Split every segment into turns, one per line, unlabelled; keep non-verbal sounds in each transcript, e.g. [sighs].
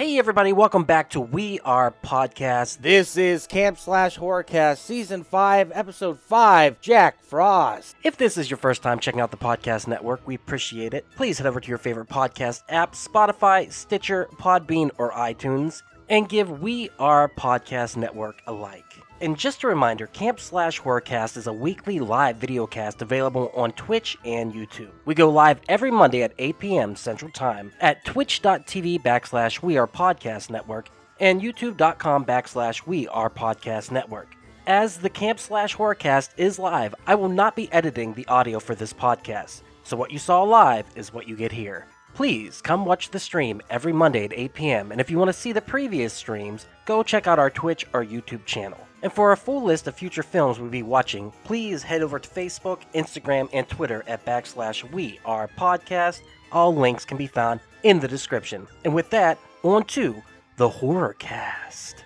Hey everybody, welcome back to We Are Podcast. This is Camp Slash Horrorcast Season 5, Episode 5, Jack Frost. If this is your first time checking out the podcast network, we appreciate it. Please head over to your favorite podcast app, Spotify, Stitcher, Podbean, or iTunes, and give We Are Podcast Network a like. And just a reminder, Camp Slash Horrorcast is a weekly live video cast available on Twitch and YouTube. We go live every Monday at 8 p.m. Central Time at twitch.tv backslash We Are Podcast Network and youtube.com backslash We Are Podcast Network. As the Camp Slash Horrorcast is live, I will not be editing the audio for this podcast. So what you saw live is what you get here. Please come watch the stream every Monday at 8 p.m. And if you want to see the previous streams, go check out our Twitch or YouTube channel. And for a full list of future films we'll be watching, please head over to Facebook, Instagram, and Twitter at backslash We Are Podcast. All links can be found in the description. And with that, on to the horror cast.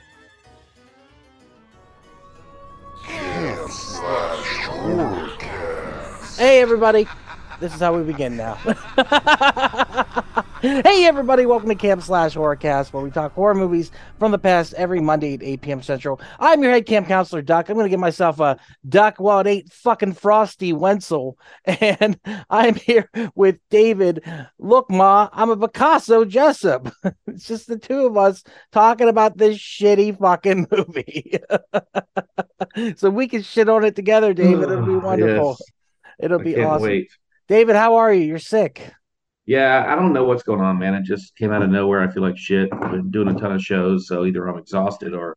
Hey everybody, this is how we begin now. [laughs] hey everybody, welcome to Camp Slash Horrorcast, where we talk horror movies from the past every Monday at 8 p.m. Central. I'm your head camp counselor, Duck. I'm gonna get myself a duck it ain't fucking frosty Wenzel, [laughs] and I'm here with David. Look, Ma, I'm a Picasso Jessup. [laughs] it's just the two of us talking about this shitty fucking movie, [laughs] so we can shit on it together, David. It'll be [sighs] wonderful.
Yes.
It'll be awesome.
wait.
David, how are you? You're sick.
Yeah, I don't know what's going on, man. It just came out of nowhere. I feel like shit. I've been doing a ton of shows, so either I'm exhausted or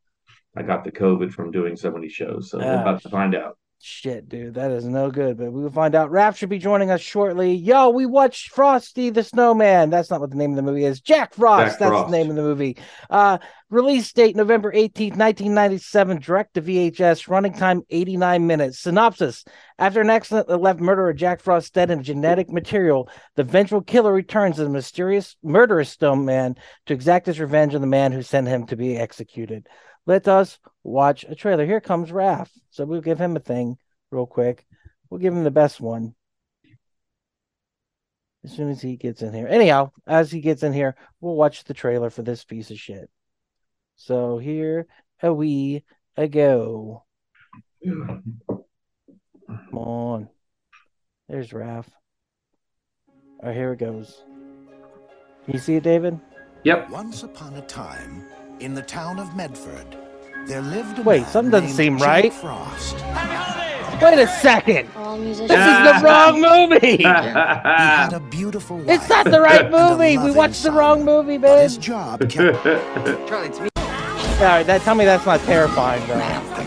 I got the COVID from doing so many shows. So we're about to find out.
Shit, dude, that is no good. But we will find out. Raph should be joining us shortly. Yo, we watched Frosty the Snowman. That's not what the name of the movie is. Jack Frost.
Jack
that's
Frost.
the name of the movie. Uh, release date November 18th, 1997. Direct to VHS. Running time 89 minutes. Synopsis After an accident that left murderer Jack Frost dead in genetic material, the vengeful killer returns as a mysterious, murderous snowman to exact his revenge on the man who sent him to be executed. Let us watch a trailer. Here comes Raph. So we'll give him a thing real quick. We'll give him the best one as soon as he gets in here. Anyhow, as he gets in here, we'll watch the trailer for this piece of shit. So here a we a go. Come on. There's Raph. All right, here it goes. Can you see it, David?
Yep.
Once upon a time, in the town of Medford, there lived a
Wait,
man
something doesn't
named
seem
Jack
right.
Frost.
Wait a second. This is the wrong [laughs] movie. [laughs]
He had a beautiful wife.
It's not the right
and a
movie. We
loving
watched the
son,
wrong movie,
But
man.
his job kept [laughs]
All right, that tell me that's not terrifying though.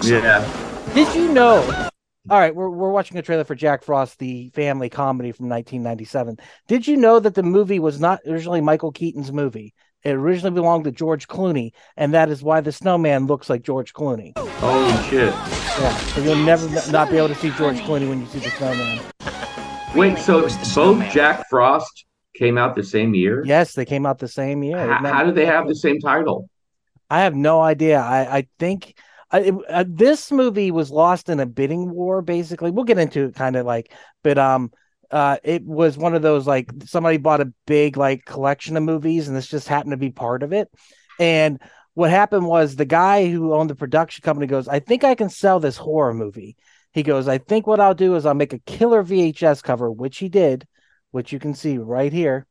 yeah.
Did you know? All right, we're we're watching a trailer for Jack Frost, the family comedy from 1997. Did you know that the movie was not originally Michael Keaton's movie? It originally belonged to George Clooney, and that is why the snowman looks like George Clooney.
Holy shit.
Yeah, so you'll never not be able to see George Clooney when you see the snowman.
Wait, so both Jack Frost came out the same year?
Yes, they came out the same year.
H- how did they have the same title?
I have no idea. I I think I, it- uh, this movie was lost in a bidding war. Basically, we'll get into it kind of like, but um, uh, it was one of those like somebody bought a big like collection of movies, and this just happened to be part of it. And what happened was the guy who owned the production company goes, "I think I can sell this horror movie." He goes, "I think what I'll do is I'll make a killer VHS cover," which he did, which you can see right here,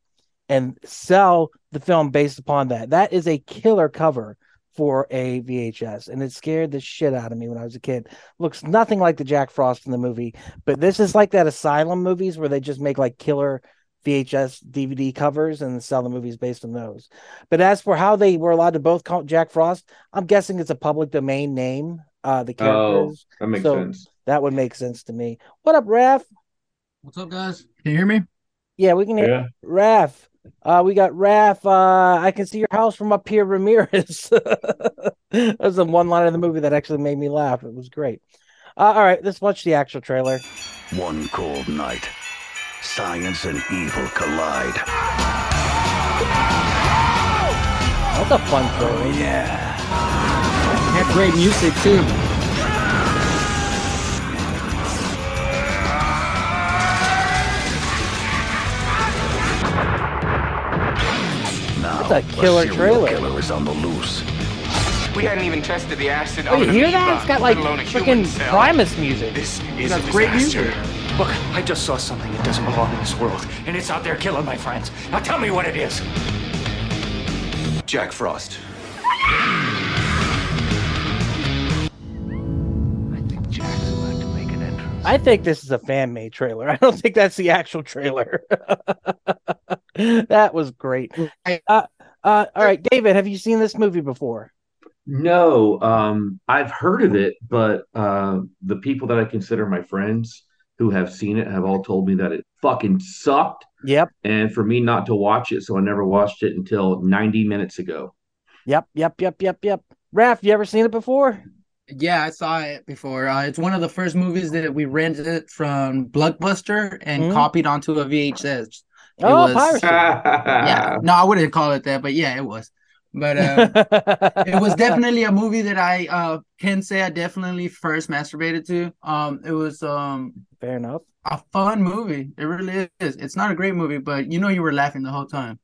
and sell the film based upon that. That is a killer cover for a VHS, and it scared the shit out of me when I was a kid. Looks nothing like the Jack Frost in the movie, but this is like that Asylum movies where they just make like killer VHS DVD covers and sell the movies based on those. But as for how they were allowed to both call Jack Frost, I'm guessing it's a public domain name. Uh, the characters.
Oh, that makes
So-
sense.
that would make sense to me. What up, Raph?
What's up, guys? Can you hear me?
Yeah, we can hear
Yeah.
Raph. Uh, we got Raph. Uh, I can see your house from up here, Ramirez. [laughs] That's the one line of the movie that actually made me laugh. It was great. Uh, all right, let's watch the actual trailer.
One cold night, science and evil collide.
That's a fun trailer.
Yeah.
Had great music too.
That's a killer
serial
trailer.
killer is on the loose.
We hadn't even tested the acid
Oh,
on
you hear that? It's got like
let alone a human
freaking. Primus music.
This is
That's
a
great music.
Look, I just saw something that doesn't belong in this world, and it's out there killing my friends. Now tell me what it is.
Jack Frost.
I think Jack's about to make an entrance.
I think this is a fan made trailer. [laughs] I don't think that's the actual trailer. [laughs] that was great. Uh, uh, all right, David, have you seen this movie before?
No, um, I've heard of it, but uh, the people that I consider my friends who have seen it have all told me that it fucking sucked,
Yep,
and for me not to watch it, so I never watched it until 90 minutes ago.
yep, yep, yep, yep, yep. Raph, you ever seen it before?
Yeah, I saw it before. Uh, it's one of the first movies that we rented from Blockbuster and
Mhm.
copied onto a VHS. It
Oh,
was-
piracy. [laughs]
Yeah, no, I wouldn't call it that, but yeah, it was. But uh, it was definitely a movie that I uh, can say I definitely first masturbated to. Um, it was um
fair enough.
a fun movie. It really is. It's not a great movie, but you know you were laughing the whole time.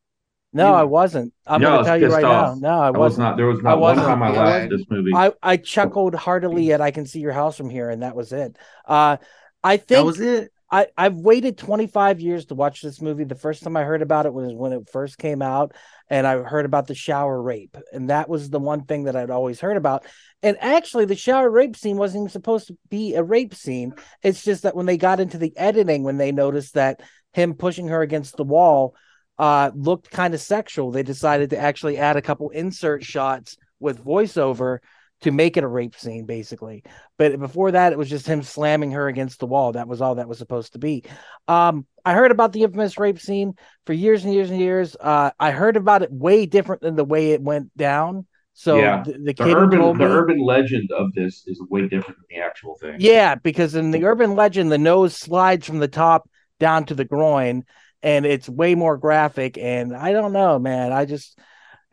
No,
You-
I wasn't. I'm
No,
going to tell you right
off.
now. No, I
I was
wasn't.
There was not one
wasn't.
time I
I
laughed at this movie.
I, I chuckled heartily at I Can See Your House from Here, and that was it. Uh, I think That
was it.
I, I've waited 25 years to watch this movie. The first time I heard about it was when it first came out, and I heard about the shower rape. And that was the one thing that I'd always heard about. And actually, the shower rape scene wasn't even supposed to be a rape scene. It's just that when they got into the editing, when they noticed that him pushing her against the wall uh, looked kind of sexual, they decided to actually add a couple insert shots with voiceover to make it a rape scene, basically. But before that, it was just him slamming her against the wall. That was all that was supposed to be. Um, I heard about the infamous rape scene for years and years and years. Uh, I heard about it way different than the way it went down. So
Yeah.
the, the
the urban, the
me,
urban legend of this is way different than the actual thing.
yeah, because in the urban legend, the nose slides from the top down to the groin, and it's way more graphic. And I don't know, man. I just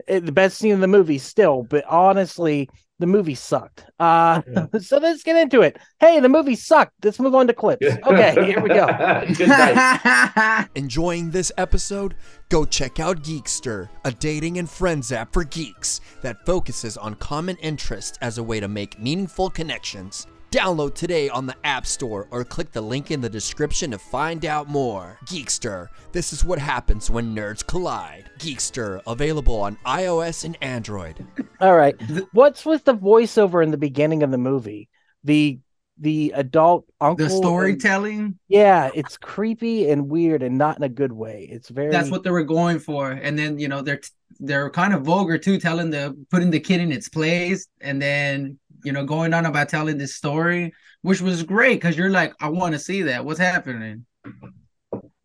it, the best scene in the movie still, but honestly, the movie sucked. Uh, [laughs] so let's get into it. Hey, the movie sucked. Let's move on to clips. Okay, [laughs] here we go.
Good night. [laughs]
Enjoying this episode? Go check out Geekster, a dating and friends app for geeks that focuses on common interests as a way to make meaningful connections. Download today on the App Store or click the link in the description to find out more. Geekster, this is what happens when nerds collide. Geekster, available on iOS and Android. [laughs]
All right. What's with the voiceover in the beginning of the movie? The the adult uncle.
The
and-
storytelling.
yeah, it's creepy and weird and not in a good way. It's very
That's what they were going for, and then you know they're they're kind of vulgar too, telling the putting the kid in its place, and then you know going on about telling this story, which was great because you're like, I want to see that. What's happening?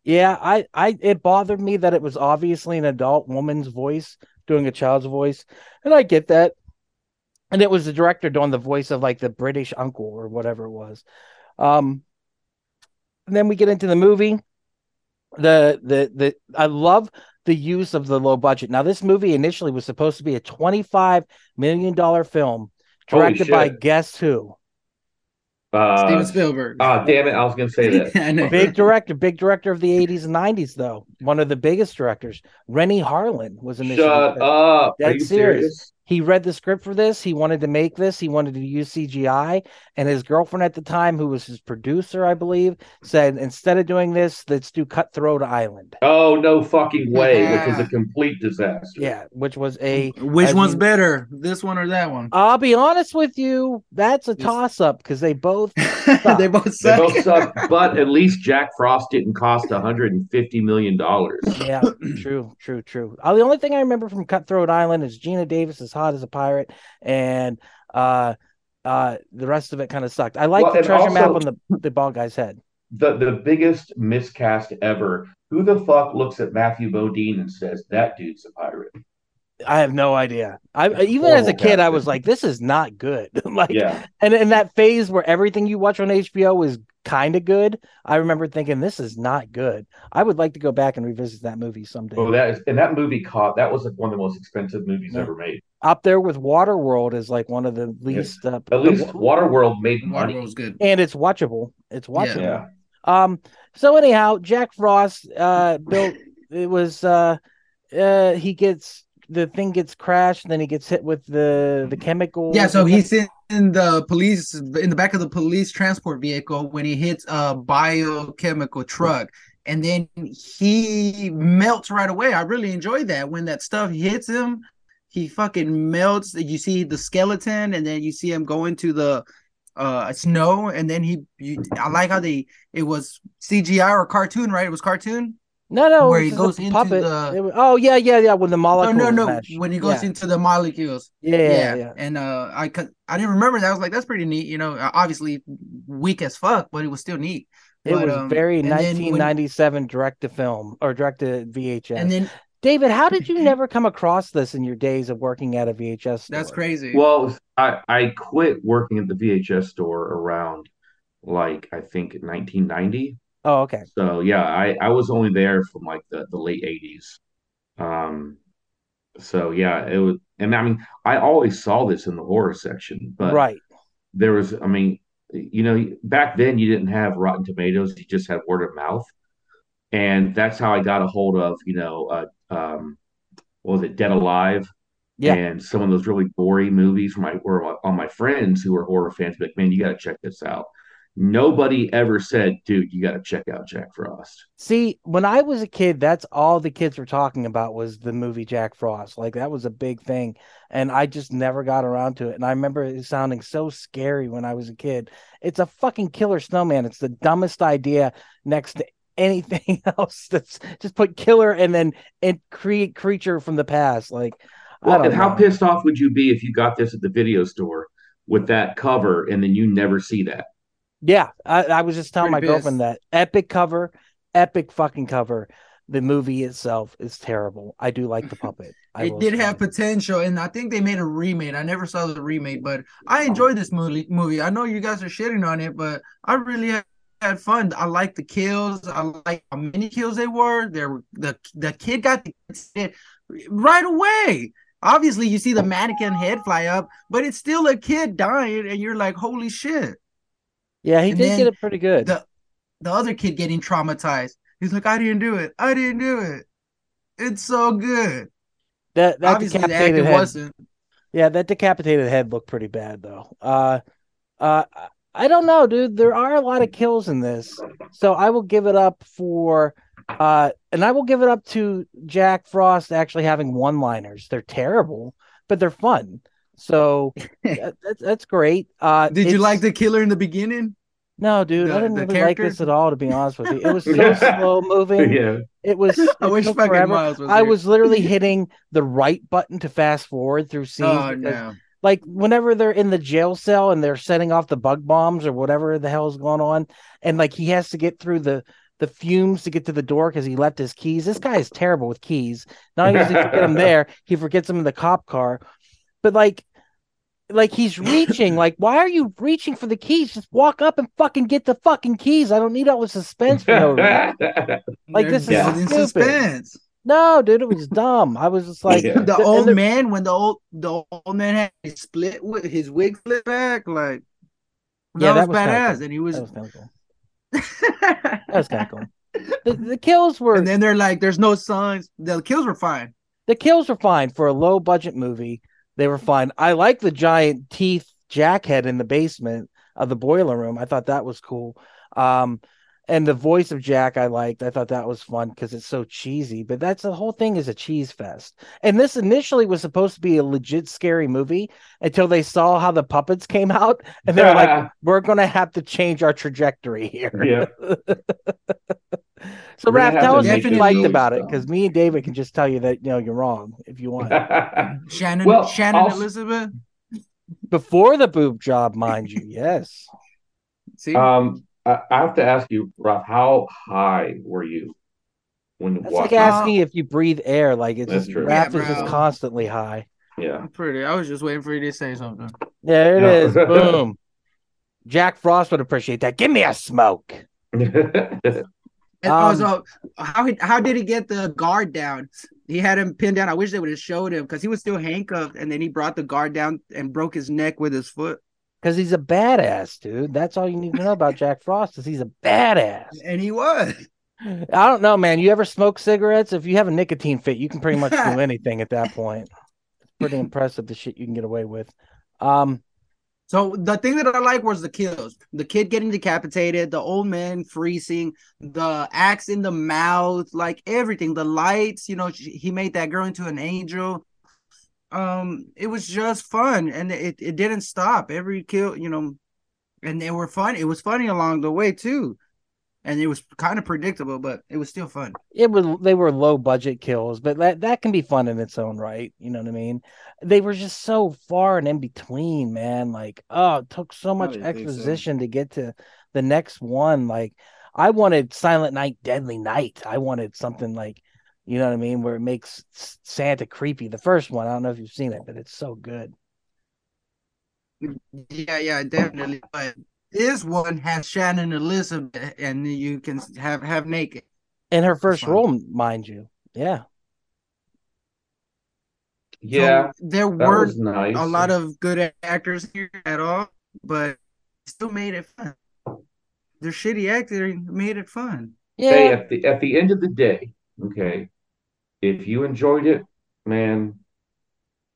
Yeah, I, I, it bothered me that it was obviously an adult woman's voice doing a child's voice, and I get that. And it was the director doing the voice of like the British uncle or whatever it was. Um, and then we get into the movie. The the the I love the use of the low budget. Now, this movie initially was supposed to be a twenty-five million dollar film, directed by
shit.
guess who?
Uh,
Steven Spielberg.
Oh, damn it. I was going to say [laughs] that.
I.
Big director, big director of the 80s and 90s, though. One of the biggest directors. Renny Harlin was initially.
Shut up. Are
Dead
you
serious.
serious?
He read the script for this. He wanted to make this. He wanted to use CGI. And his girlfriend at the time, who was his producer, I believe, said, instead of doing this, let's do Cutthroat Island.
Oh, no fucking way, which is a complete disaster.
Yeah, which was a.
Which one's
you-
better, this one or that one?
I'll be honest with you, that's a toss up because they [laughs] both.
they both
They
suck.
both suck, [laughs] but at least Jack Frost didn't cost $150 million.
yeah, true, true, true. Uh, the only thing I remember from Cutthroat Island is Geena Davis is hot as a pirate, and uh, uh, the rest of it kind of sucked. I like
Well,
the treasure map on the the bald guy's head.
The, the biggest miscast ever. Who the fuck looks at Matthew Modine and says, that dude's a pirate?
I have no idea. I even as a kid, I was like, "This is not good." [laughs] like,
Yeah.
and in that phase where everything you watch on HBO is kind of good, I remember thinking, "This is not good." I would like to go back and revisit that movie someday.
Oh, that is, and that movie caught, that was like one of the most expensive movies
Yeah.
ever made.
Up there with Waterworld is like one of the least. Uh,
At least Waterworld made money.
Waterworld's good.
and it's watchable. It's watchable.
Yeah.
Um. So anyhow, Jack Frost uh built. [laughs] It was uh, uh he gets the thing gets crashed, and then he gets hit with the the chemical.
Yeah, so he's in, in the police in the back of the police transport vehicle when he hits a biochemical truck, and then he melts right away. I really enjoy that when that stuff hits him. He fucking melts. You see the skeleton, and then you see him go into the uh snow, and then he. You, I like how they it was CGI or cartoon, right? It was cartoon.
No, no,
where he goes
a
into
puppet.
the-
It oh yeah, yeah, yeah. When the
molecules.
No,
no, no.
mesh.
When he goes
yeah.
into the molecules.
yeah, yeah, yeah.
And uh, I could I didn't remember that. I was like, that's pretty neat. You know, obviously weak as fuck, but it was still neat.
It
But,
was
um,
very
and then when-
1997 direct to film or direct to VHS.
And then
David, how did you [clears throat] never come across this in your days of working at a VHS store?
that's crazy.
Well, I, I quit working at the VHS store around like I think 1990.
Oh, okay.
So yeah, I, I was only there from like the, the late 80s. Um, so yeah, it was, and I mean, I always saw this in the horror section, but
right.
there was, I mean, you know, back then you didn't have Rotten Tomatoes, you just had word of mouth. And that's how I got a hold of, you know, uh, um, what was it, Dead Alive?
Yeah.
And some of those really gory movies from my were on my friends who were horror fans, like, man, you got to check this out. Nobody ever said, dude, you got to check out Jack Frost.
See, when I was a kid, that's all the kids were talking about was the movie Jack Frost. Like that was a big thing, and I just never got around to it. And I remember it sounding so scary when I was a kid. It's a fucking killer snowman. It's the dumbest idea next to anything [laughs] else. That's just put killer and then and create creature from the past. Like,
Well, and how pissed off would you be if you got this at the video store with that cover and then you never see that?
Yeah, I, I was just telling
Pretty
my girlfriend that epic cover, epic fucking cover. The movie itself is terrible. I do like the [laughs] puppet. I
it did have potential, and I think they made a remake. I never saw the remake, but I oh. enjoyed this movie. Movie. I know you guys are shitting on it, but I really had, had fun. I like the kills. I like how many kills they were. There, the the kid got the right away. Obviously, you see the mannequin head fly up, but it's still a kid dying, and you're like, "Holy shit!"
Yeah, he
And
did get it pretty good.
the the other kid getting traumatized. He's like, I didn't do it. I didn't do it. It's so good.
that that
Obviously,
decapitated head.
wasn't.
Yeah, that decapitated head looked pretty bad though. Uh, uh, I don't know, dude. There are a lot of kills in this, so I will give it up for, uh, and I will give it up to Jack Frost actually having one-liners. They're terrible, but they're fun. So [laughs] that, that's that's great. Uh,
Did you like the killer in the beginning?
No, dude, I didn't
the
really
character?
like this at all. To be honest with you, it was [laughs] so slow moving.
yeah.
It was. [laughs]
I wish fucking
forever.
Miles was
I
here.
was literally hitting the right button to fast forward through scenes.
Oh
because,
no.
Like whenever they're in the jail cell and they're setting off the bug bombs or whatever the hell's going on, and like he has to get through the the fumes to get to the door because he left his keys. This guy is terrible with keys. Not only does he forget them there, he forgets them in the cop car. But like, like he's reaching. like, why are you reaching for the keys? Just walk up and fucking get the fucking keys. I don't need all the suspense for no [laughs] reason. Like,
They're
this is
building
stupid.
suspense.
No, dude, it was dumb. I was just like,
Yeah.
The old
they're-
man when the old the old man had his split with his wig flipped back, like that
Yeah,
was
that was kinda
badass.
cool.
And he was,
That was kind of cool. [laughs] That was kind of cool. The, the kills were
and then they're like, "There's no signs." The kills were fine.
the kills were fine for a low budget movie. They were fine. I like the giant teeth jackhead in the basement of the boiler room. I thought that was cool. Um, and the voice of Jack I liked. I thought that was fun because it's so cheesy. But that's the whole thing is a cheese fest. And this initially was supposed to be a legit scary movie until they saw how the puppets came out, and they're like, [laughs] "We're gonna have to change our trajectory here."
yeah. [laughs]
So,
We're
Raph, tell us what you liked
loose,
about it, because me and David can just tell you that you know you're wrong if you want. [laughs]
Shannon,
Well,
Shannon
also-
Elizabeth.
Before the boob job, mind you, yes.
See,
um, I, I have to ask you, Rob, how high were you when
That's like asking if you breathe air. Like it's
That's
just
true.
Raph
Yeah,
is just constantly high.
yeah.
I'm pretty. I was just waiting for you to say something.
There it
No.
is. [laughs] Boom. Jack Frost would appreciate that. Give me a smoke. [laughs]
And
Um,
also, how he, how did he get the guard down? He had him pinned down. I wish they would have showed him because he was still handcuffed, and then he brought the guard down and broke his neck with his foot.
Because he's a badass, dude. That's all you need to know about Jack Frost is he's a badass. [laughs]
And he was.
I don't know, man. You ever smoke cigarettes? If you have a nicotine fit, you can pretty much do [laughs] anything at that point. It's pretty impressive the shit you can get away with. Um,
So the thing that I like was the kills. The kid getting decapitated, the old man freezing, the axe in the mouth, like everything. The lights, you know, she- he made that girl into an angel. Um, it was just fun, and it it didn't stop. Every kill, you know, and they were fun. It was funny along the way too, and it was kind of predictable, but it was still fun.
it was they were low budget kills, but that that can be fun in its own right. You know what I mean? They were just so far and in between, man. Like, oh, it took so much
didn't so.
exposition to get to the next one. Like, I wanted Silent Night, Deadly Night. I wanted something like, you know what I mean, where it makes Santa creepy. The first one, I don't know if you've seen it, but it's so good.
Yeah, yeah, definitely. But this one has Shannon Elizabeth, and you can have have naked.
In her first role, mind you. Yeah.
Yeah,
So there were
was nice.
a lot of good actors here at all, but still made it fun. Their shitty acting made it fun.
Yeah.
Hey, at the at the end of the day, okay, if you enjoyed it, man,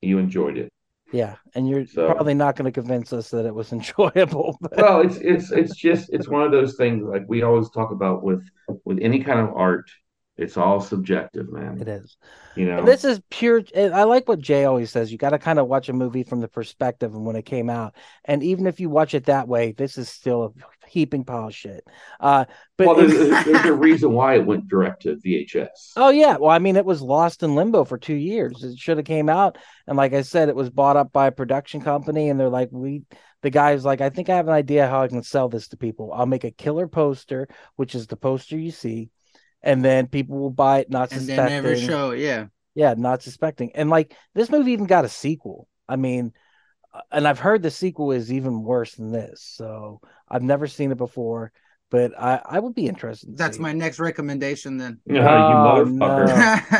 you enjoyed it.
Yeah. And you're
So-
probably not going to convince us that it was [laughs] enjoyable. But
Well, it's it's it's just it's one of those things like we always talk about with with any kind of art. It's all subjective, man.
it is.
You know,
And this is pure. I like what Jay always says. You got to kind of watch a movie from the perspective of when it came out, and even if you watch it that way, this is still a heaping pile of shit. Uh, but
well, there's, there's a reason why it went direct to VHS.
oh yeah, well, I mean, it was lost in limbo for two years. It should have came out, and like I said, it was bought up by a production company, and they're like, we. The guy's like, I think I have an idea how I can sell this to people. I'll make a killer poster, which is the poster you see, and then people will buy it, not
And then
suspecting.
never show, yeah.
Yeah, not suspecting. And like this movie even got a sequel. I mean, uh, and I've heard the sequel is even worse than this. So I've never seen it before, but I I would be interested. to
That's
see.
my next recommendation then.
you
Oh,
motherfucker. [laughs]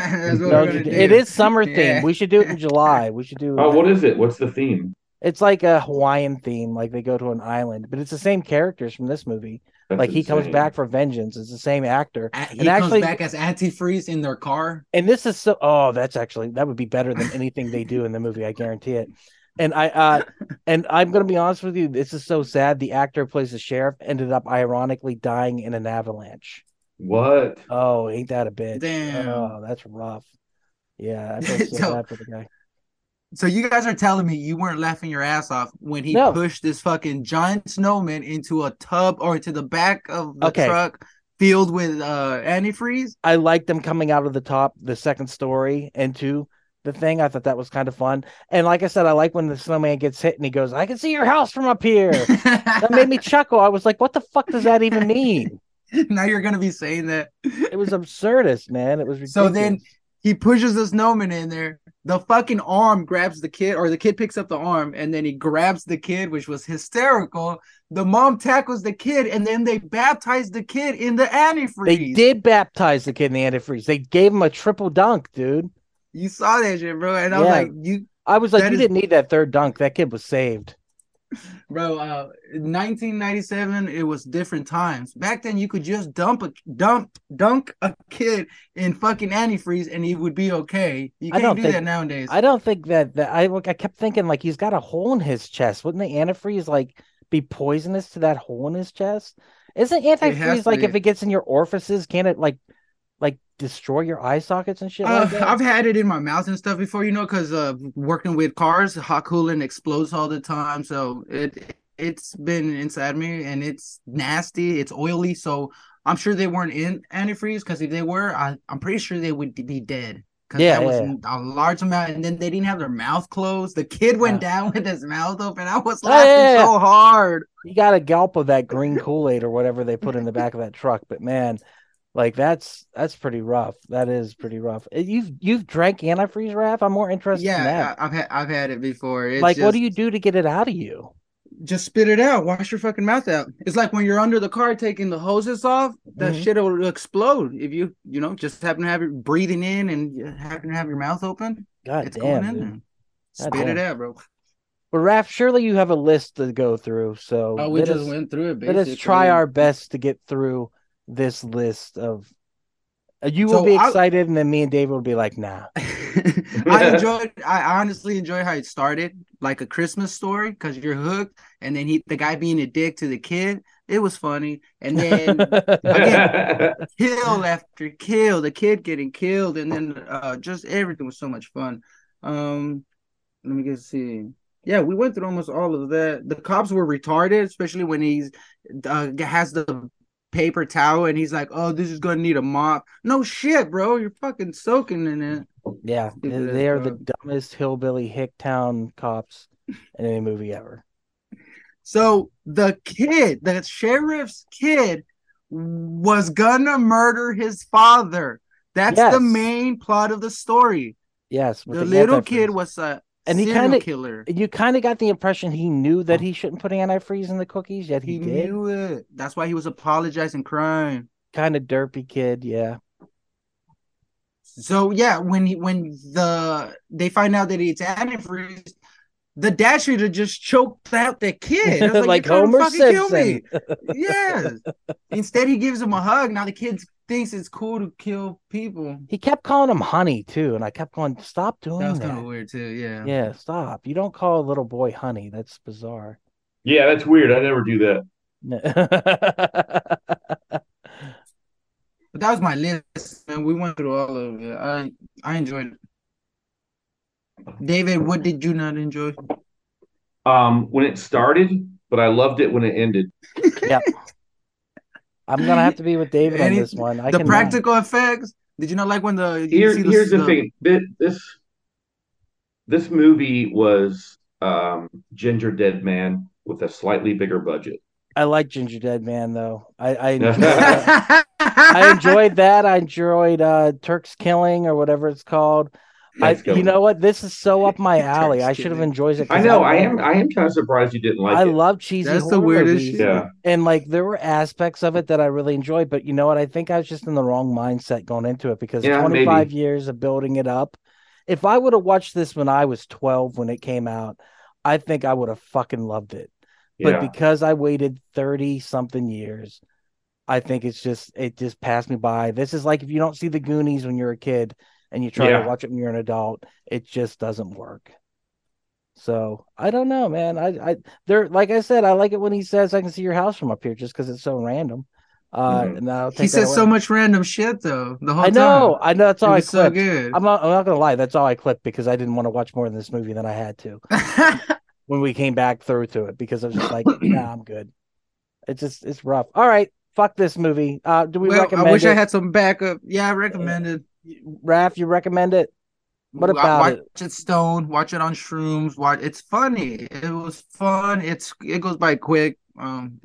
no. No,
we're gonna do.
it is summer [laughs]
Yeah.
theme. We should do it in July. We should do. [laughs]
Oh, what is it? What's the theme?
It's like a Hawaiian theme, like they go to an island, but it's the same characters from this movie.
That's
like he comes back for vengeance. It's the same actor.
A- He
And actually-
comes back as antifreeze in their car.
and this is so oh that's actually that would be better than anything they do in the movie i guarantee it and i uh [laughs] and i'm gonna be honest with you this is so sad the actor who plays the sheriff ended up ironically dying in an avalanche
What?
oh ain't that a bitch
Damn.
oh that's rough yeah i [laughs] feel so,
So-
bad for the guy
So you guys are telling me you weren't laughing your ass off when he
No.
pushed this fucking giant snowman into a tub or into the back of the
Okay.
truck filled with uh antifreeze?
i liked them coming out of the top the second story into the thing i thought that was kind of fun and like i said i like when the snowman gets hit and he goes i can see your house from up here that made me [laughs] chuckle i was like what the fuck does that even mean [laughs]
now you're gonna be saying that.
it was absurdist man it was ridiculous.
So then he pushes the snowman in there. The fucking arm grabs the kid, or the kid picks up the arm, and then he grabs the kid, which was hysterical. The mom tackles the kid, and then they baptize the kid in the antifreeze.
They did baptize the kid in the antifreeze. They gave him a triple dunk, dude.
You saw that shit, bro. And I was like, you
I was like, you
is-
didn't need that third dunk. That kid was saved.
Bro uh 1997 it was different times back then you could just dump a dump dunk a kid in fucking antifreeze and he would be okay you
I
can't
don't
do
think-
that nowadays
I don't think that that I I kept thinking like he's got a hole in his chest. Wouldn't the antifreeze like be poisonous to that hole in his chest? Isn't antifreeze like
be.
if it gets in your orifices, can it like destroy your eye sockets and shit
Uh,
like that?
I've had it in my mouth and stuff before, you know, because uh, working with cars, hot coolant explodes all the time. So it it's been inside me and it's nasty. It's oily. So I'm sure they weren't in antifreeze because if they were, I, I'm pretty sure they would be dead.
Yeah,
that was
yeah,
a large amount, and then they didn't have their mouth closed. The kid went
Yeah.
down with his mouth open. I was
Oh,
laughing
yeah, yeah.
so hard.
He got a gulp of that green Kool-Aid or whatever they put in the back of that truck. But man, like that's that's pretty rough. That is pretty rough. You've you've drank antifreeze, Raph? I'm more interested in
Yeah,
that.
I, I've had I've had it before. It's
like, what do you do to get it out of you?
just spit it out. Wash your fucking mouth out. It's like when you're under the car taking the hoses off, that
Mhm.
shit will explode if you, you know, just happen to have it breathing in and happen to have your mouth open.
God
it's
damn,
going in
dude.
there.
God
Spit it out, bro.
But Raph, surely you have a list to go through. So
Oh, we just
us,
went through it. Basically.
Let us try our best to get through this list of. uh, You
So
will be
I-
excited, and then me and David will be like, "Nah." [laughs]
I enjoyed. I honestly enjoy how it started, like a Christmas story, because you're hooked, and then he, the guy being a dick to the kid, it was funny, and then [laughs] [laughs] kill after kill, the kid getting killed, and then uh, just everything was so much fun. Um, let me get see. Yeah, we went through almost all of that. The cops were retarded, especially when he's uh, has the paper towel and he's like, "Oh, this is gonna need a mop." No shit, bro. You're fucking soaking in it.
Yeah, they are the dumbest hillbilly hicktown cops in any movie ever.
So the kid, the sheriff's kid, was gonna murder his father. That's
Yes.
the main plot of the story.
Yes,
The
the
little kid was a
And he
serial
kinda-
killer.
You kind of got the impression he knew that he shouldn't put antifreeze in the cookies, yet he,
He
did.
knew it. That's why he was apologizing, crying.
Kind of derpy kid, yeah.
So yeah, when he when the they find out that it's antifreeze, the dad should have just choked out the kid. I was like, [laughs]
like
You're trying to
Homer
fucking kill
Simpson.
me. [laughs] yes. Instead, he gives him a hug. Now the kid thinks it's cool to kill people.
He kept calling him honey too, and I kept going, "Stop doing
That was
that."
kind of weird too. Yeah.
Yeah, stop. You don't call a little boy honey. That's bizarre.
yeah, that's weird. I never do that. [laughs]
But that was my list, and we went through all of it. I I enjoyed it. David, what did you not enjoy?
Um, when it started, but I loved it when it ended. Yeah.
I'm gonna have to be with David on this one. I
the
cannot.
practical effects. Did you not like when the
Here,
see
here's the,
the-
thing. This, this this movie was um, Ginger Dead Man with a slightly bigger budget.
I like Ginger Dead Man though. I I [laughs] enjoyed, that. I enjoyed that. I enjoyed uh Turk's Killing or whatever it's called. I, you know what? This is so [laughs] up my alley. I should have enjoyed it.
I know. I
love-
am. I am kind of surprised you didn't like
I
it.
love cheesy.
That's the
horror
weirdest
movies.
Yeah.
And like there were aspects of it that I really enjoyed, but you know what? I think I was just in the wrong mindset going into it because
Yeah,
25
maybe.
years of building it up. If I would have watched this when I was 12 when it came out, I think I would have fucking loved it. But
Yeah.
because I waited 30 something years, I think it's just it just passed me by. This is like if you don't see the Goonies when you're a kid and you try
Yeah.
to watch it when you're an adult, it just doesn't work. So I don't know, man. I I there like I said, I like it when he says I can see your house from up here just because it's so random. Uh
Mhm.
and I'll
he
take that
so much random shit though. The whole
I know,
time.
I know that's all
It
I
was so good.
I'm not I'm not gonna lie, that's all I clipped because I didn't want to watch more of this movie than I had to [laughs] when we came back through to it because I was just like, nah, I'm good. It's just it's rough. All right, fuck this movie. Uh do we
well,
recommend
I wish
it?
I had some backup. Yeah, I recommend it.
Raph, you recommend it? What
Wa-
about
watch
it?
it stone, watch it on shrooms, watch it's funny. It was fun. It's it goes by quick. Um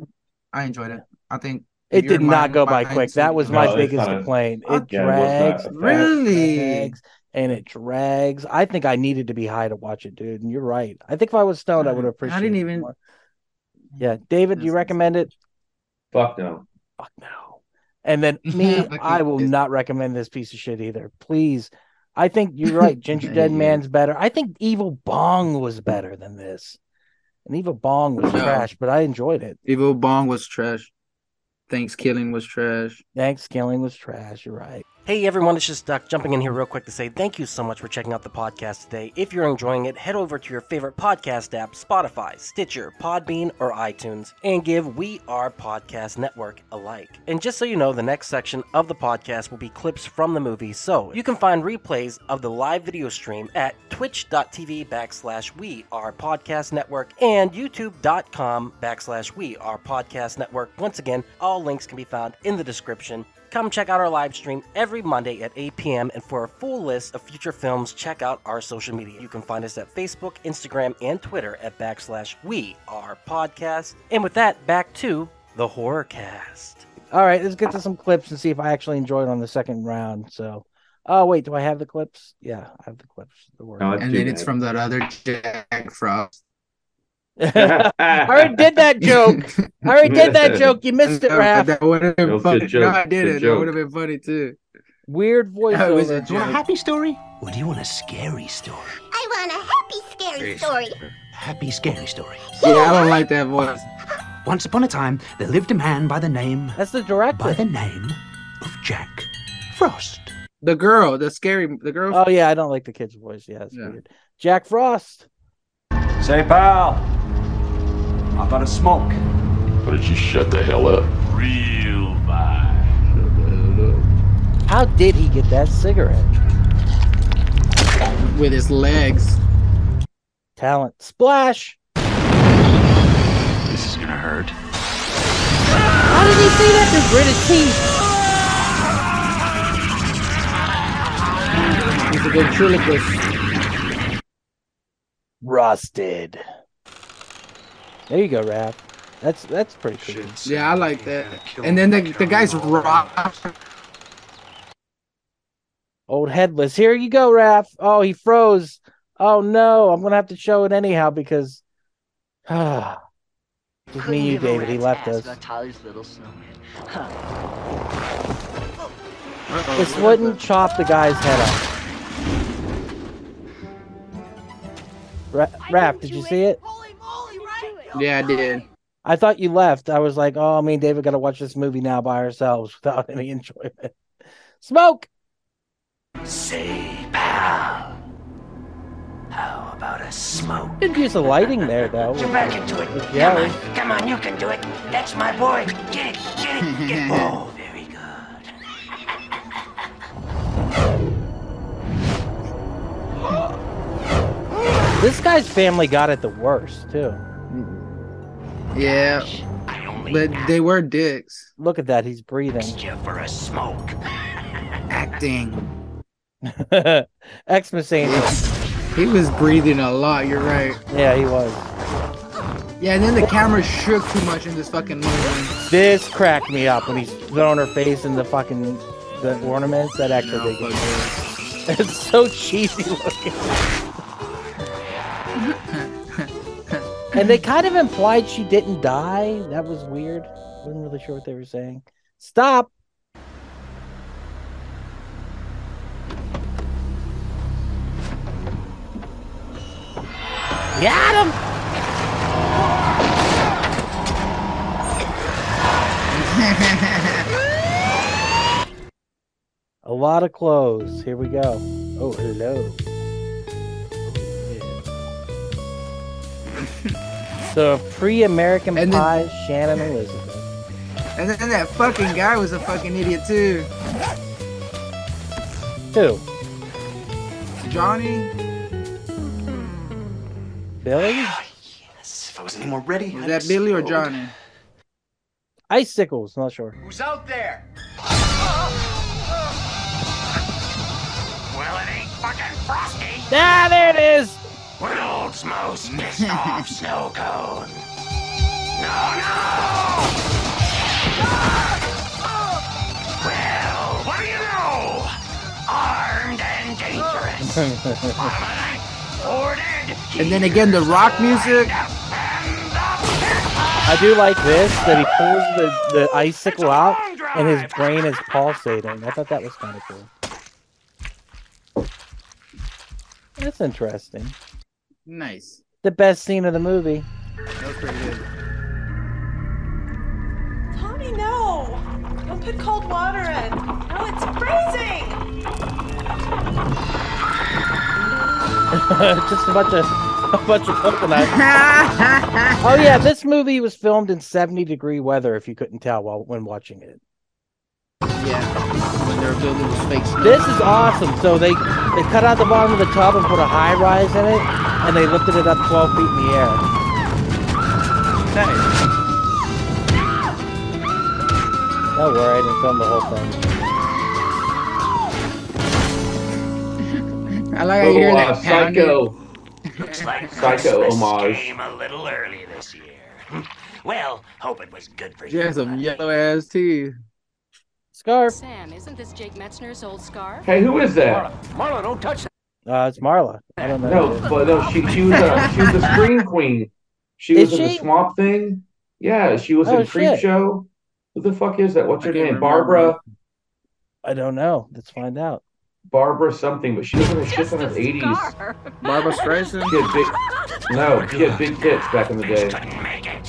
I enjoyed it. I think
It did not
mind-
go by quick. That was my
No, it's
biggest
not
complaint. It
yeah, it was not
drags,
a fast-
Really?
drags, and it drags. I think I needed to be high to watch it, dude. And you're right. I think if I was stoned, I would have
I didn't
it
even-
more. Yeah, David, do you recommend it?
Fuck no.
Fuck no. And then [laughs] me, I will not recommend this piece of shit either. Please. I think you're right. [laughs] Ginger Dead Man's better. I think Evil Bong was better than this. And Evil Bong was
No.
trash, but I enjoyed it.
Evil Bong was trash. Thanksgiving was trash.
ThanksKilling was trash. You're right. Hey everyone, it's just Duck jumping in here real quick to say thank you so much for checking out the podcast today. If you're enjoying it, head over to your favorite podcast app, Spotify, Stitcher, Podbean, or iTunes, and give We Are Podcast Network a like. And just so you know, the next section of the podcast will be clips from the movie, so you can find replays of the live video stream at twitch.tv backslash We Are Podcast Network and youtube.com backslash We Are Podcast Network. Once again, all links can be found in the description. Come check out our live stream every Monday at 8 p.m. And for a full list of future films, check out our social media. You can find us at Facebook, Instagram, and Twitter at backslash We Are Podcast. And with that, back to the horror cast. All right, let's get to some clips and see if I actually enjoyed on the second round. So, oh wait, do I have the clips? Yeah, I have the clips. The word.
No,
And then it's from that other Jack Frost.
I already did that joke. [laughs] I already did that [laughs] joke. You missed it,
No,
Raph.
That would have been funny. No, I did
Good
it. That would have been funny too.
Weird [laughs]
That was a
voiceover.
joke.
joke.
happy story? Or do you want a scary story?
I want a happy, scary story.
Happy, scary story.
Yeah, I don't like that voice.
Once upon a time, there lived a man by the name
That's the director.
by the name of Jack Frost.
The girl, the scary, the girl.
Oh yeah, I don't like the kid's voice. Yeah, it's
Yeah.
weird. Jack Frost.
Say, pal. How about a smoke?
Why don't you shut the hell up?
Real vibe.
How did he get that cigarette?
with his legs.
Talent. Splash.
This is gonna hurt.
How did he see that through gritted teeth?
He's a ventriloquist.
Rusted. There you go, Raph. That's that's pretty cool.
Yeah, I like that. And then the the guy's rock.
Old headless. Here you go, Raph. Oh, he froze. Oh no, I'm gonna have to show it anyhow because ah, [sighs] just me, and you, David. He left us. This wouldn't chop the guy's head off. Ra- Raph, did you see it?
Yeah, I did.
I thought you left. I was like, oh, me and David got to watch this movie now by ourselves without [laughs] any enjoyment. Smoke.
Say, pal. How about a smoke?
Didn't use the lighting there though.
Get back into it.
With
Come on, come on, you can do it. That's my boy. Get it, get it, get it. [laughs] Oh, very good. [laughs]
This guy's family got it the worst too. Mm-hmm.
Yeah,
I only
but they were dicks.
Look at that. He's breathing.
asked for a smoke. [laughs]
Acting. [laughs]
Xmas Angel.
He was breathing a lot. You're right.
Yeah, he was.
Yeah, and then the camera shook too much in this fucking movie.
This cracked me up when he's throwing her face in the fucking the ornaments. That actually
No,
did get
fuck
me. [laughs] It's so cheesy looking. And they kind of implied she didn't die. That was weird. Wasn't really sure what they were saying. Stop. Got him. [laughs] A lot of clothes. Here we go. Oh, hello. So, pre-American
And then-
Pie, Shannon Elizabeth.
And then that fucking guy was a fucking idiot too.
Who?
Johnny.
Billy?
Yes, if I was any more ready.
Was
I'd
that Billy or. Johnny?
Icicles. Not sure.
Who's out there?
Well, it ain't fucking Frosty.
Ah, there it is.
World's most [laughs] pissed off snow cone. No, no! Well, what do you know? Armed and dangerous. Bottom of the ninth, Ford and
And then again, the rock music.
I do like this that he pulls the, the icicle out and his brain is pulsating. I thought that was kind of cool. That's interesting.
Nice.
The best scene of the movie.
That was pretty good.
Tommy, no! Don't put cold water in. No, it's freezing! [laughs]
Just a bunch of [laughs] a bunch of coconut. [laughs] oh yeah, this movie was filmed in 70 degree weather. If you couldn't tell while when watching it.
Yeah. When they were building this fake snow.
This is awesome. So they they cut out the bottom of the tub and put a high rise in it, and they lifted it up 12 feet in the air.
Nice.
Don't worry, I didn't film the whole thing.
I like how you hear
Oh,
that
uh,
pounding.
Psycho.
Looks like
Psycho
Christmas
homage.
came a little early this year. [laughs] Well, hope it was good for
She
you.
has some yellow ass teeth.
Scarf.
Sam, isn't this Jake Metzner's old scarf?
Hey, who is that?
Marla, don't touch that.
Uh, it's Marla. I don't know.
No, but no, she she was a she was a scream queen. She
Is
was in
she?
the Swamp Thing. Yeah, she was
Oh,
in Creep
shit.
Show. Who the fuck is that? What's
I
her name?
remember.
Barbara.
I don't know. Let's find out.
Barbara something, but she was in a shit ton of eighties.
Barbra Streisand.
She had big no, she had big tits back in the day.
Couldn't make it.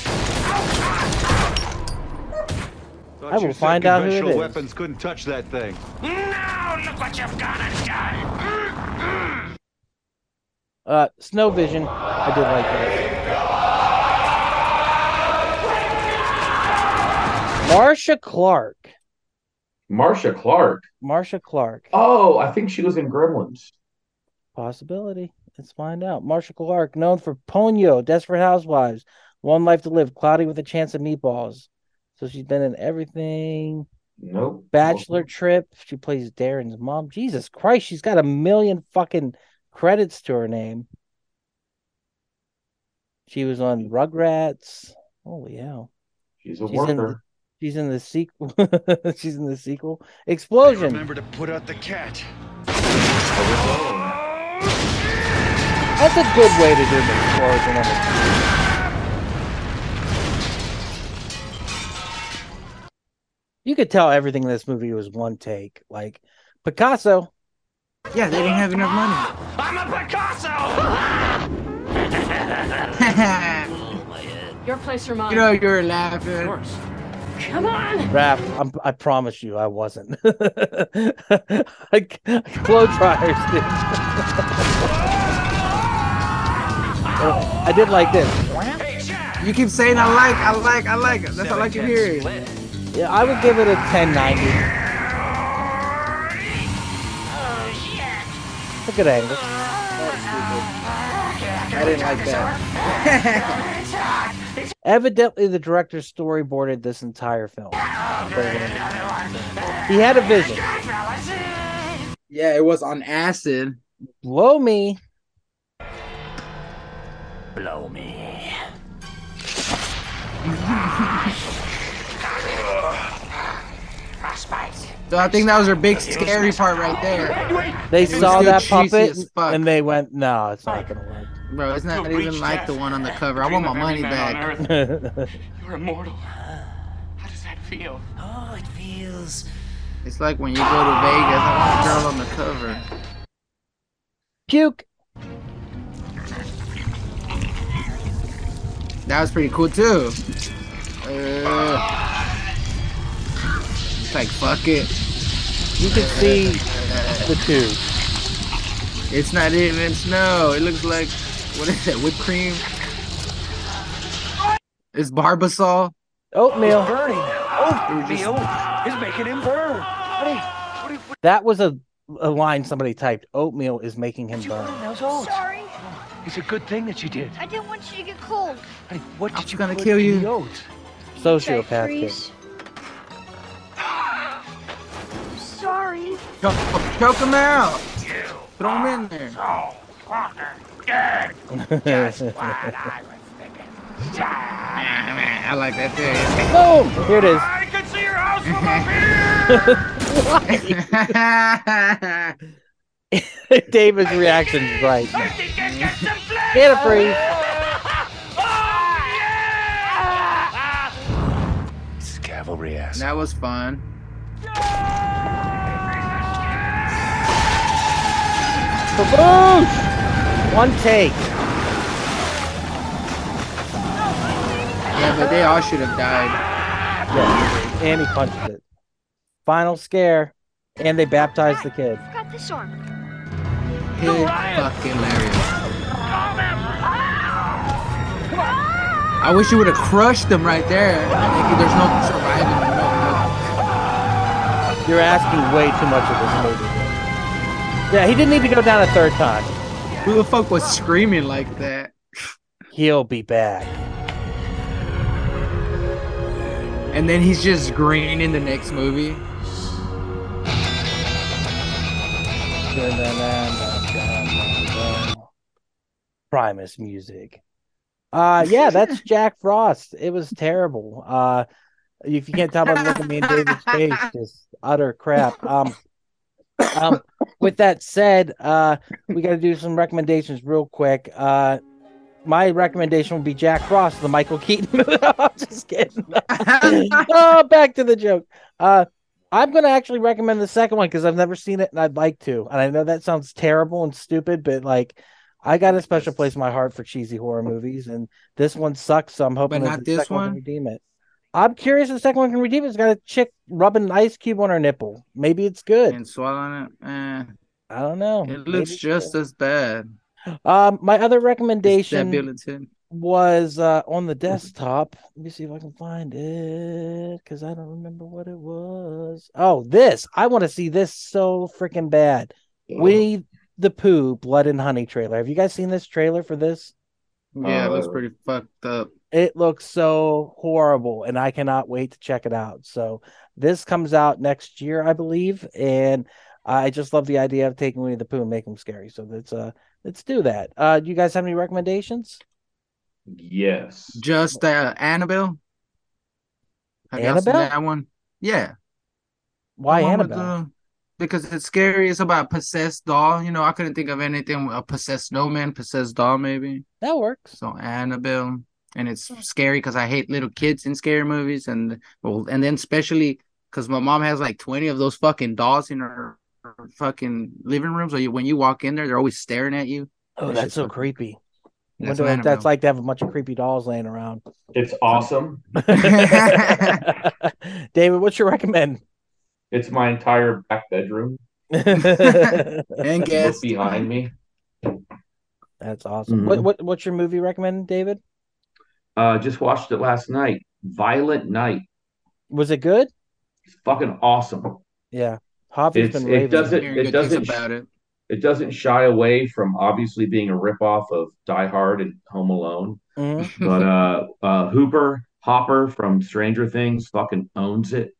I will find out who it
conventional
is.
weapons couldn't touch that thing.
Now look what you've gone and done.
Uh, Snow Vision. I did like that. Marsha Clark.
Marsha Clark.
Marsha Clark.
Oh, I think she was in Gremlins.
Possibility. Let's find out. Marsha Clark, known for Ponyo, Desperate Housewives, One Life to Live, Cloudy with a Chance of Meatballs. So she's been in everything.
Nope.
Bachelor Trip. She plays Darren's mom. Jesus Christ, she's got a million fucking credits to her name. She was on Rugrats. Holy hell.
She's a
She's in,
worker.
she's in the sequel. [laughs] she's in the sequel. Explosion.
Remember to put out the cat.
That's a good way to do an explosion You could tell everything in this movie was one take. Like Picasso.
Yeah, they didn't have enough money.
I'm a Picasso. [laughs]
Your place or mine?
you know, you're laughing.
Come on.
Raph, I'm, I promise you, I wasn't. [laughs] I, blow dryers, dude. [laughs] I did like this.
You keep saying I like, I like, I like it. That's all I can hear.
Yeah, I would give it a 1090. It's a good angle. I didn't like that. [laughs] Evidently, the director storyboarded this entire film. He had a vision.
Yeah, it was on acid.
Blow me.
Blow me. [laughs]
So I think that was her big scary part right there.
They saw that puppet and they went, "No, it's not gonna work."
Bro, it's not even like the one on the cover. I want my money back. [laughs]
You're immortal. How does that feel?
Oh, it feels.
It's like when you go to Vegas, I want a girl on the cover.
Puke.
That was pretty cool too. Uh, it's like fuck it.
You can see the tube.
It's not even snow. It looks like what is that? Whipped cream? It's Barbasol.
Oatmeal.
Burning. Oatmeal is making him burn.
That was a, a line somebody typed. Oatmeal is making him burn.
Those oats.
Sorry.
It's a good thing that you did.
I didn't want you to get cold.
Honey, what
I'm
did you
gonna kill you.
the oats?
Sociopath
Choke, choke him out. Throw him in there. [laughs] I like that too.
Boom! Here it is.
I can see your house from up here. [laughs] [laughs]
David's reaction is right.
I think I got some flavor.
Get a freeze.
Oh,
cavalry ass.
That was fun.
Kaboosh! One take.
Yeah, but they all should have died.
Yeah. And he punched it. Final scare. And they baptized the kid.
Got this arm.
Hit fucking hilarious. I wish you would have crushed them right there. There's no surviving.
You're asking way too much of this movie. Yeah, he didn't need to go down a third time.
Who the fuck was screaming like that?
He'll be back.
And then he's just green in the next movie.
Primus music. Uh yeah, that's [laughs] Jack Frost. It was terrible. Uh if you can't tell by looking at me and David's face, just utter crap. Um um with that said, uh we gotta do some recommendations real quick. Uh my recommendation would be Jack Frost, the Michael Keaton. [laughs] I'm just kidding. [laughs] oh, back to the joke. Uh I'm gonna actually recommend the second one because I've never seen it and I'd like to. And I know that sounds terrible and stupid, but like I got a special place in my heart for cheesy horror movies, and this one sucks. So I'm hoping
But
that
not this
one
one?
redeem it. I'm curious if the second one can redeem it. It's got a chick rubbing an ice cube on her nipple. Maybe it's good.
And swallowing it. Eh,
I don't know.
it looks just as bad.
Um, my other recommendation was uh, on the desktop. Let me see if I can find it because I don't remember what it was. Oh, this. I want to see this so freaking bad. Winnie the Pooh Blood and Honey trailer. Have you guys seen this trailer for this?
Yeah, it looks
Uh,
pretty fucked up.
It looks so horrible, and I cannot wait to check it out. So this comes out next year, I believe, and I just love the idea of taking Winnie the Pooh and making him scary. So let's uh let's do that. Uh, do you guys have any recommendations?
Yes.
Just uh, Annabelle. Have y'all seen
Annabelle?
that one? Yeah.
Why
The
Annabelle?
The- because it's scary. It's about a possessed doll. You know, I couldn't think of anything. A possessed snowman, possessed doll, maybe.
That works.
So Annabelle, and it's scary because I hate little kids in scary movies, and well, and then especially because my mom has like twenty of those fucking dolls in her, her fucking living room. So you, when you walk in there, they're always staring at you.
Oh,
That
that's so
fucking-
creepy.
That's
Wonder what
Annabelle.
that's like to have a bunch of creepy dolls laying around.
It's awesome. [laughs] [laughs]
David, what's your recommend?
It's my entire back bedroom. [laughs]
And
Look
guess
behind me.
That's awesome.
Mhm.
What what what's your movie recommend, David?
Uh, just watched it last night. Violent Night.
Was it good?
It's fucking awesome.
Yeah. Javi's
It's
been
it doesn't it doesn't
about it.
it doesn't shy away from obviously being a ripoff of Die Hard and Home Alone.
Mhm.
But uh, uh, Hooper Hopper from Stranger Things fucking owns it,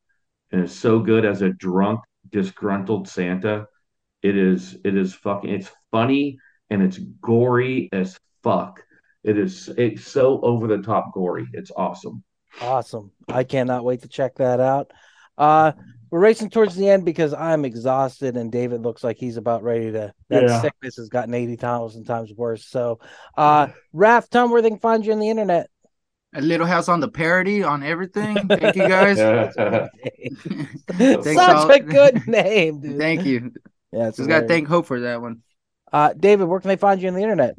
and it's so good as a drunk, disgruntled Santa. It is it is fucking it's funny and it's gory as fuck. It is it's so over the top gory. It's awesome.
Awesome. I cannot wait to check that out. Uh we're racing towards the end because I'm exhausted and David looks like he's about ready to that
Yeah.
sickness has gotten eighty thousand times worse. So uh Raph, tell 'em where they can find you on the internet.
A little house on the parody on everything. Thank you [laughs] guys. Thanks
Such
all-
a good name, dude.
Thank you.
Yeah, it's
Just gotta thank Hope for that one.
Uh David, where can they find you on the internet?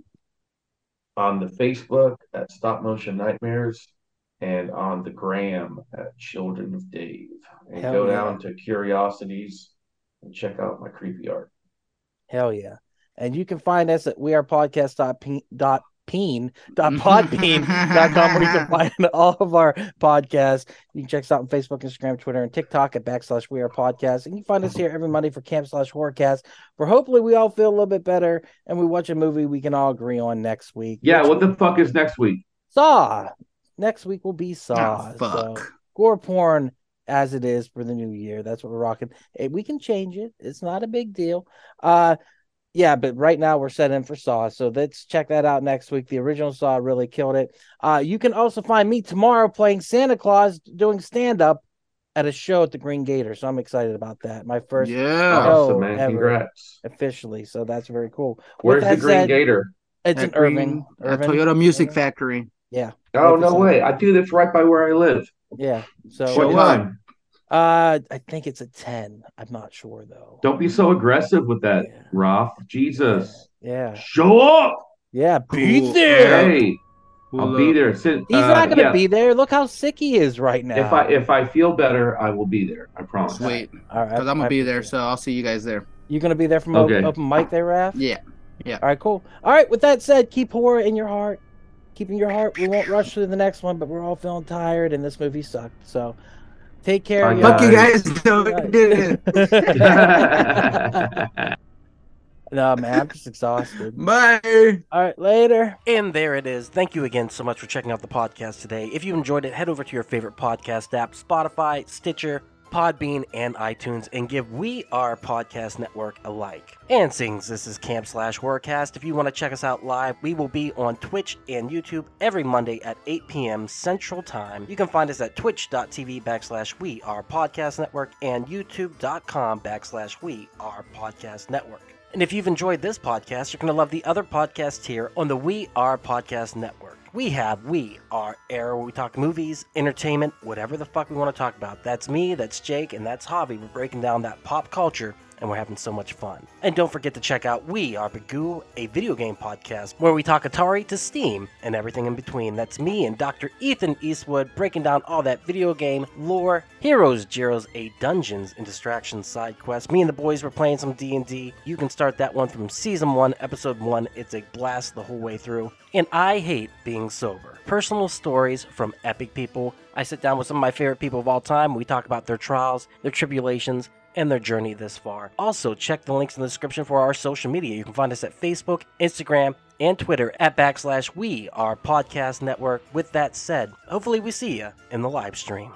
on the Facebook at Stop Motion Nightmares and on the gram at Children of Dave. And
Hell
go
yeah.
down to Curiosities and check out my creepy art.
Hell yeah. And you can find us at wearepodcast.peen dot mm-hmm. peen dot podbean.com where you can [laughs] find all of our podcasts. You can check us out on Facebook, Instagram, Twitter, and TikTok at backslash we are podcast. And you can find us mm-hmm. here every Monday for camp slash horrorcast, where hopefully we all feel a little bit better and we watch a movie we can all agree on next week.
Yeah, what the fuck is next week?
Saw. Next week will be Saw.
Oh, fuck.
So, gore porn as it is for the new year. That's what we're rocking. We can change it. It's not a big deal. Uh yeah, but right now we're set in for Saw. So let's check that out next week. The original Saw really killed it. Uh you can also find me tomorrow playing Santa Claus doing stand-up at a show at the Green Gator. So I'm excited about that. My first
Yeah.
show
Awesome, man.
ever
Congrats.
officially. So that's very cool.
Where's the Green
said,
Gator?
It's
At
in Irving.
At
Irving.
Toyota Music
Irving.
Factory.
Yeah.
Oh, no
said.
way. I do this right by where I live.
Yeah. So
What
Show up.
time?
Uh, I think it's a ten. I'm not sure though.
Don't be so aggressive with that,
Yeah.
Ralph. Jesus.
Yeah,
Show up.
yeah. Be
Cool.
there.
Hey, I'll
Cool
be there. Sit,
He's
uh,
not gonna
yeah.
be there. Look how sick he is right now.
If I if I feel better, I will be there. I promise.
Sweet.
All right,
Because I'm gonna be there, so I'll see you guys there.
it. you gonna be there from
Okay.
open, open mic there, Raph?
Yeah. Yeah.
All right, cool. All right. With that said, keep horror in your heart. Keeping your heart. We won't rush through the next one, but we're all feeling tired, and this movie sucked. So, take care.
Bye,
of
Fuck you
Guys.
guys. Don't it.
no, [laughs] man, I'm just exhausted.
Bye.
All right, later.
And there it is. Thank you again so much for checking out the podcast today. If you enjoyed it, head over to your favorite podcast app Spotify, Stitcher, Podbean, and iTunes and give We Are Podcast Network a like. And since this is Camp Slash Horrorcast, if you want to check us out live, we will be on Twitch and YouTube every Monday at 8 p.m. Central Time. You can find us at twitch.tv backslash We Are Podcast Network and youtube.com backslash We Are Podcast Network. And if you've enjoyed this podcast, you're going to love the other podcasts here on the We Are Podcast Network. We have We Are Air, where we talk movies, entertainment, whatever the fuck we want to talk about. That's me, that's Jake, and that's Javi. We're breaking down that pop culture and we're having so much fun. And don't forget to check out We Are Bagoo, a video game podcast where we talk Atari to Steam and everything in between. That's me and Dr. Ethan Eastwood breaking down all that video game lore, heroes, Jiros, a dungeons and distractions side quest. Me and the boys were playing some D&D. You can start that one from season 1, episode 1. It's a blast the whole way through. And I hate being sober. Personal stories from epic people. I sit down with some of my favorite people of all time. We talk about their trials, their tribulations, and their journey this far. Also, check the links in the description for our social media. You can find us at Facebook, Instagram, and Twitter at backslash we, our podcast network. With that said, hopefully we see you in the live stream.